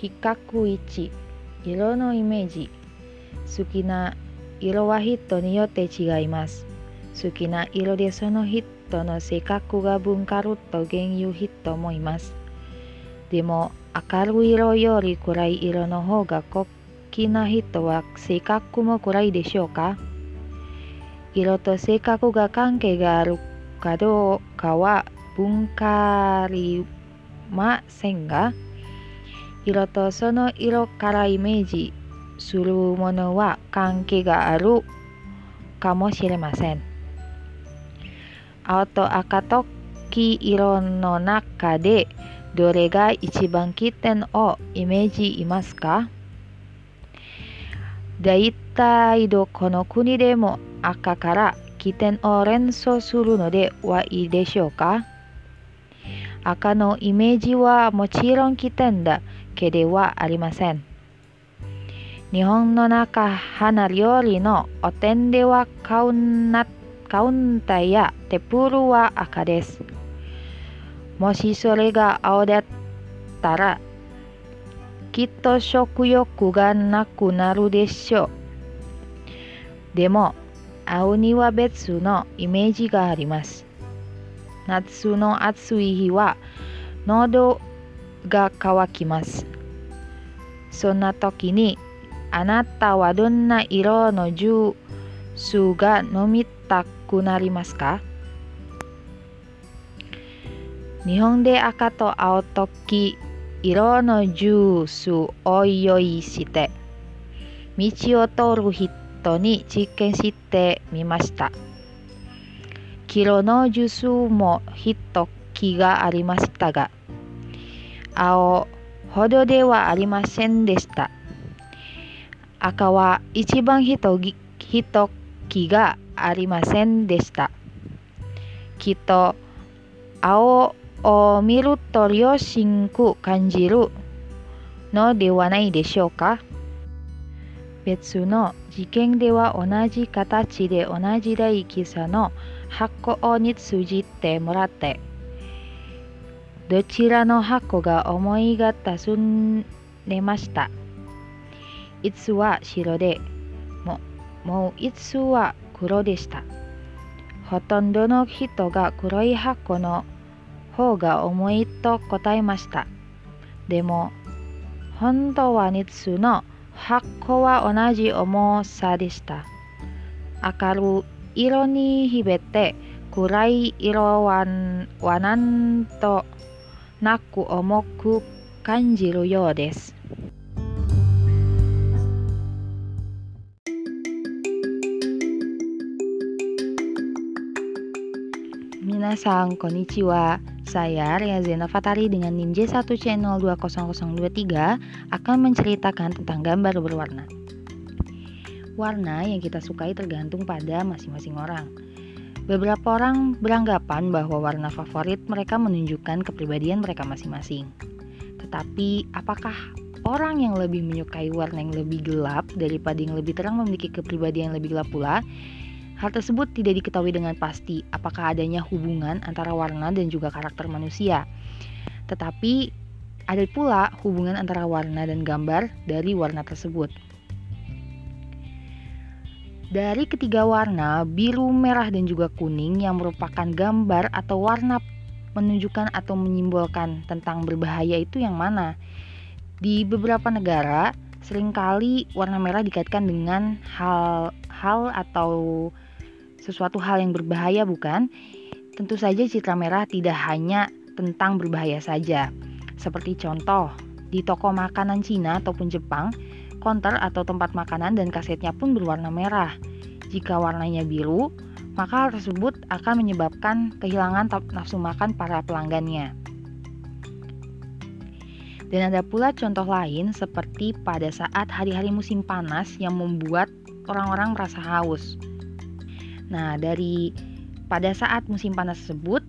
比較1色のイメージ。好きな色は人によって違います。好きな色でその人の性格が分かると言う人もいます。でも明るい色より暗い色の方が好きな人は性格も暗いでしょうか？色と性格が関係があるかどうかは分かりませんが色とその色からイメージするものは関係があるかもしれません。青と赤と黄色の中でどれが一番起点をイメージいますか？大体どこの国でも赤から起点を連想するのではいいでしょうか？赤のイメージはもちろん起点だ。けではありません。日本の中花料理のお店ではカウンカウンターやテーブルは赤です。もしそれが青だったらきっと食欲がなくなるでしょう。でも青には別のイメージがあります。夏の暑い日は喉をが渇きます。そんな時にあなたはどんな色のジュースが飲みたくなりますか？日本で赤と青と黄色のジュースを用意して道を通る人に実験してみました。キロのジュースも一木がありましたが、青ほどではありませんでした。赤は一番一木がありませんでした。きっと青を見ると良心く感じるのではないでしょうか。別の事件では同じ形で同じ大きさの箱に通じてもらってどちらの箱が思いが尋ねました。いつは白でももういつは黒でした。ほとんどの人が黒い箱の方が重いと答えました。でも本当は2つの箱は同じ重さでした。明るい色に秘めて暗い色ははなんと naku omoku kanjiru yo. Minasang konnichiwa. Saya Ria Zena Fatari dengan NIM J1 Channel 20023 akan menceritakan tentang gambar berwarna. Warna yang kita sukai tergantung pada masing-masing orang Beberapa orang beranggapan bahwa warna favorit mereka menunjukkan kepribadian mereka masing-masing. Tetapi, apakah orang yang lebih menyukai warna yang lebih gelap daripada yang lebih terang memiliki kepribadian yang lebih gelap pula? Hal tersebut tidak diketahui dengan pasti apakah adanya hubungan antara warna dan juga karakter manusia. Tetapi ada pula hubungan antara warna dan gambar dari warna tersebut. Dari ketiga warna, biru, merah, dan juga kuning yang merupakan gambar atau warna menunjukkan atau menyimbolkan tentang berbahaya itu yang mana? Di beberapa negara, sering kali warna merah dikaitkan dengan hal-hal atau sesuatu hal yang berbahaya bukan? Tentu saja citra merah tidak hanya tentang berbahaya saja. Seperti contoh, di toko makanan Cina ataupun Jepang, konter atau tempat makanan dan kasetnya pun berwarna merah. Jika warnanya biru, maka hal tersebut akan menyebabkan kehilangan nafsu makan para pelanggannya. Dan ada pula contoh lain seperti pada saat hari-hari musim panas yang membuat orang-orang merasa haus. Nah, dari pada saat musim panas tersebut,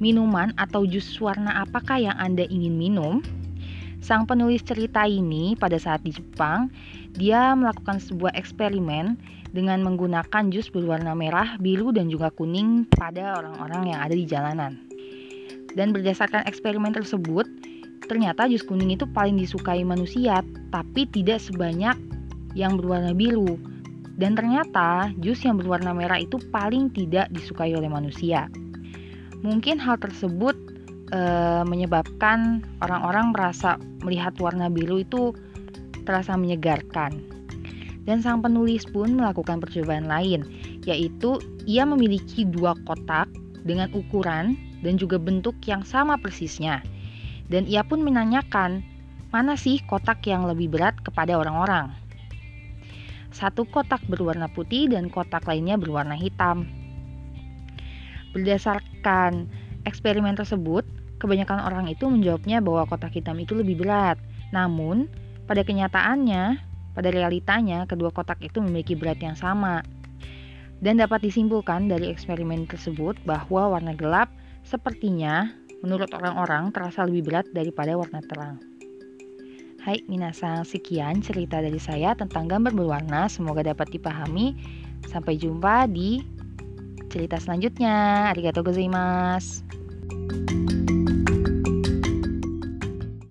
minuman atau jus warna apakah yang Anda ingin minum? Sang penulis cerita ini pada saat di Jepang, dia melakukan sebuah eksperimen dengan menggunakan jus berwarna merah, biru, dan juga kuning pada orang-orang yang ada di jalanan. Dan berdasarkan eksperimen tersebut, ternyata jus kuning itu paling disukai manusia, tapi tidak sebanyak yang berwarna biru. Dan ternyata jus yang berwarna merah itu paling tidak disukai oleh manusia. Mungkin hal tersebut e, menyebabkan orang-orang merasa melihat warna biru itu terasa menyegarkan. Dan sang penulis pun melakukan percobaan lain, yaitu ia memiliki dua kotak dengan ukuran dan juga bentuk yang sama persisnya. Dan ia pun menanyakan, mana sih kotak yang lebih berat kepada orang-orang? Satu kotak berwarna putih dan kotak lainnya berwarna hitam. Berdasarkan eksperimen tersebut, kebanyakan orang itu menjawabnya bahwa kotak hitam itu lebih berat. Namun, pada kenyataannya, pada realitanya, kedua kotak itu memiliki berat yang sama. Dan dapat disimpulkan dari eksperimen tersebut bahwa warna gelap sepertinya menurut orang-orang terasa lebih berat daripada warna terang. Hai minasang, sekian cerita dari saya tentang gambar berwarna. Semoga dapat dipahami. Sampai jumpa di cerita selanjutnya. Arigatou gozaimasu.